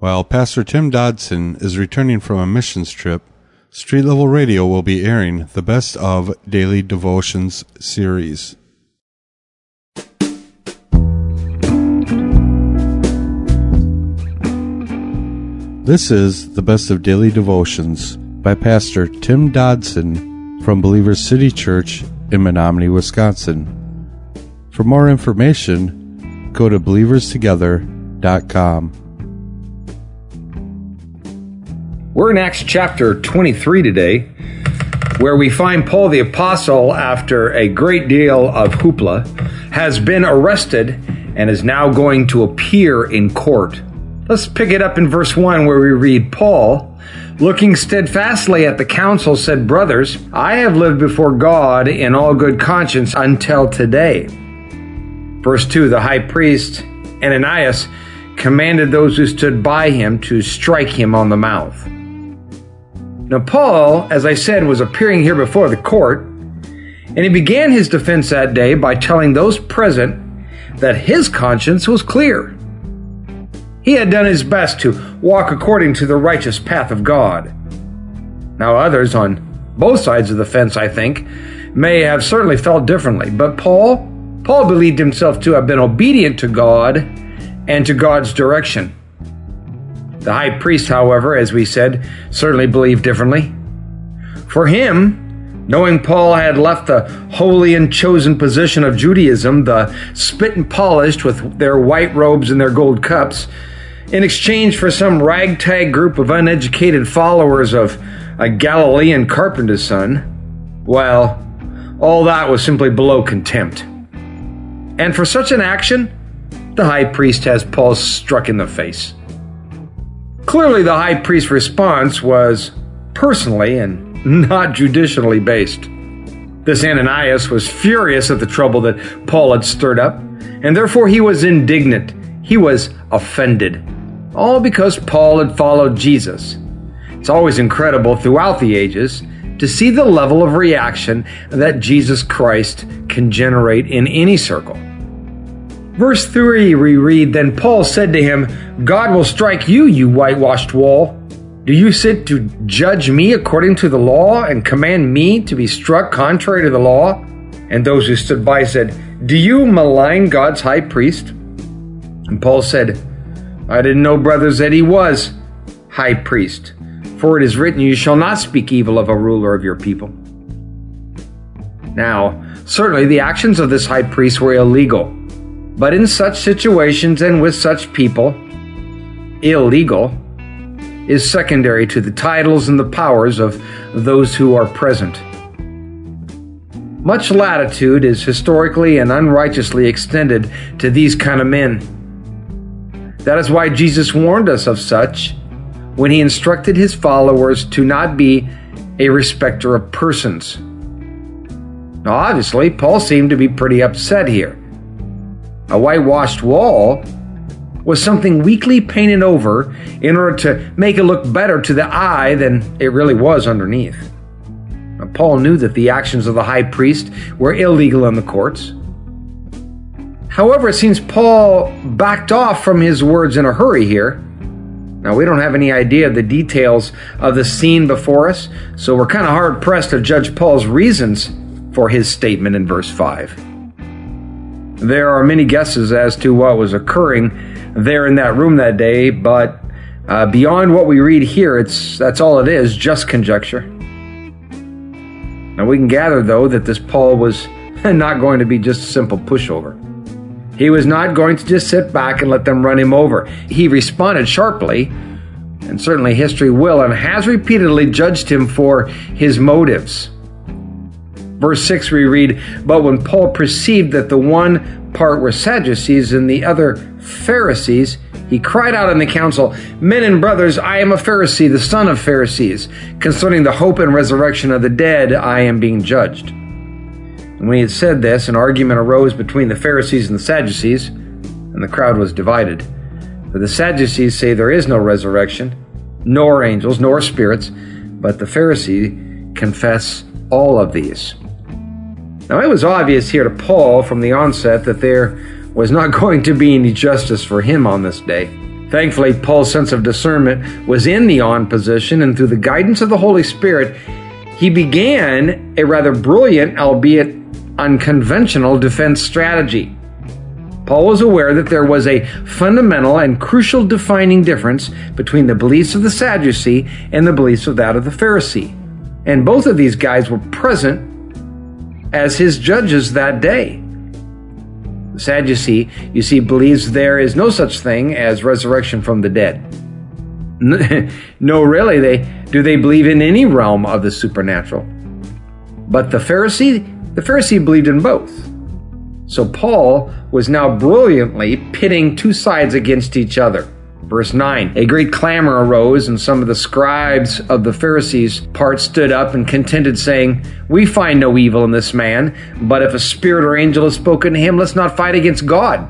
While Pastor Tim Dodson is returning from a missions trip, Street Level Radio will be airing the Best of Daily Devotions series. This is the Best of Daily Devotions by Pastor Tim Dodson from Believers City Church in Menominee, Wisconsin. For more information, go to believerstogether.com. We're in Acts chapter 23 today, where we find Paul the Apostle, after a great deal of hoopla, has been arrested and is now going to appear in court. Let's pick it up in verse 1 where we read Paul, looking steadfastly at the council, said, Brothers, I have lived before God in all good conscience until today. Verse 2 The high priest, Ananias, commanded those who stood by him to strike him on the mouth. Now, Paul, as I said, was appearing here before the court, and he began his defense that day by telling those present that his conscience was clear. He had done his best to walk according to the righteous path of God. Now, others on both sides of the fence, I think, may have certainly felt differently, but Paul, Paul believed himself to have been obedient to God and to God's direction. The high priest, however, as we said, certainly believed differently. For him, knowing Paul had left the holy and chosen position of Judaism, the spit and polished with their white robes and their gold cups, in exchange for some ragtag group of uneducated followers of a Galilean carpenter's son, well, all that was simply below contempt. And for such an action, the high priest has Paul struck in the face. Clearly, the high priest's response was personally and not judicially based. This Ananias was furious at the trouble that Paul had stirred up, and therefore he was indignant. He was offended. All because Paul had followed Jesus. It's always incredible throughout the ages to see the level of reaction that Jesus Christ can generate in any circle. Verse 3, we read Then Paul said to him, God will strike you, you whitewashed wall. Do you sit to judge me according to the law and command me to be struck contrary to the law? And those who stood by said, Do you malign God's high priest? And Paul said, I didn't know, brothers, that he was high priest. For it is written, You shall not speak evil of a ruler of your people. Now, certainly the actions of this high priest were illegal. But in such situations and with such people, illegal is secondary to the titles and the powers of those who are present. Much latitude is historically and unrighteously extended to these kind of men. That is why Jesus warned us of such when he instructed his followers to not be a respecter of persons. Now, obviously, Paul seemed to be pretty upset here. A whitewashed wall was something weakly painted over in order to make it look better to the eye than it really was underneath. Now, Paul knew that the actions of the high priest were illegal in the courts. However, it seems Paul backed off from his words in a hurry here. Now, we don't have any idea of the details of the scene before us, so we're kind of hard pressed to judge Paul's reasons for his statement in verse 5. There are many guesses as to what was occurring there in that room that day, but uh, beyond what we read here, it's that's all it is, just conjecture. Now we can gather though that this Paul was not going to be just a simple pushover. He was not going to just sit back and let them run him over. He responded sharply, and certainly history will and has repeatedly judged him for his motives. Verse 6 we read, But when Paul perceived that the one part were Sadducees and the other Pharisees, he cried out in the council, Men and brothers, I am a Pharisee, the son of Pharisees. Concerning the hope and resurrection of the dead, I am being judged. And when he had said this, an argument arose between the Pharisees and the Sadducees, and the crowd was divided. For the Sadducees say there is no resurrection, nor angels, nor spirits, but the Pharisees confess all of these. Now, it was obvious here to Paul from the onset that there was not going to be any justice for him on this day. Thankfully, Paul's sense of discernment was in the on position, and through the guidance of the Holy Spirit, he began a rather brilliant, albeit unconventional, defense strategy. Paul was aware that there was a fundamental and crucial defining difference between the beliefs of the Sadducee and the beliefs of that of the Pharisee. And both of these guys were present as his judges that day. The Sadducee, you see, believes there is no such thing as resurrection from the dead. no, really, they do they believe in any realm of the supernatural. But the Pharisee, the Pharisee believed in both. So Paul was now brilliantly pitting two sides against each other. Verse 9 A great clamor arose, and some of the scribes of the Pharisees' part stood up and contended, saying, We find no evil in this man, but if a spirit or angel has spoken to him, let's not fight against God.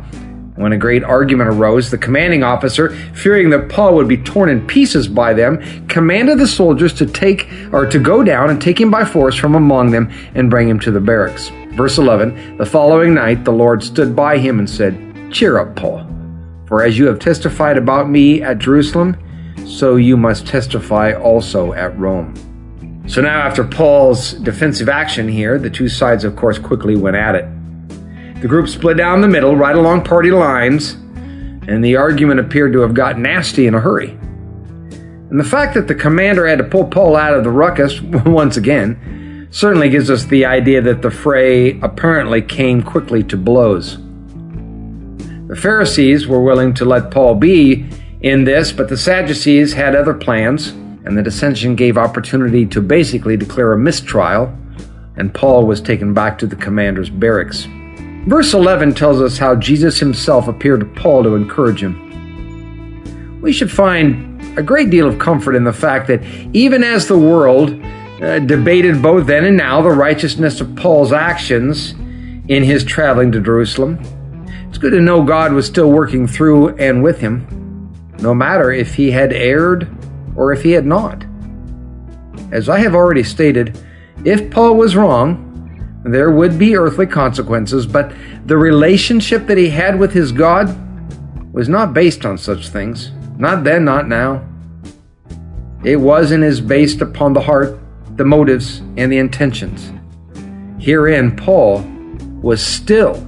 When a great argument arose, the commanding officer, fearing that Paul would be torn in pieces by them, commanded the soldiers to take or to go down and take him by force from among them and bring him to the barracks. Verse 11 The following night the Lord stood by him and said, Cheer up, Paul. For as you have testified about me at Jerusalem, so you must testify also at Rome. So now, after Paul's defensive action here, the two sides, of course, quickly went at it. The group split down the middle, right along party lines, and the argument appeared to have got nasty in a hurry. And the fact that the commander had to pull Paul out of the ruckus once again certainly gives us the idea that the fray apparently came quickly to blows. The Pharisees were willing to let Paul be in this, but the Sadducees had other plans, and the dissension gave opportunity to basically declare a mistrial, and Paul was taken back to the commander's barracks. Verse 11 tells us how Jesus himself appeared to Paul to encourage him. We should find a great deal of comfort in the fact that even as the world uh, debated both then and now the righteousness of Paul's actions in his traveling to Jerusalem, it's good to know God was still working through and with him, no matter if he had erred or if he had not. As I have already stated, if Paul was wrong, there would be earthly consequences, but the relationship that he had with his God was not based on such things. Not then, not now. It was and is based upon the heart, the motives, and the intentions. Herein, Paul was still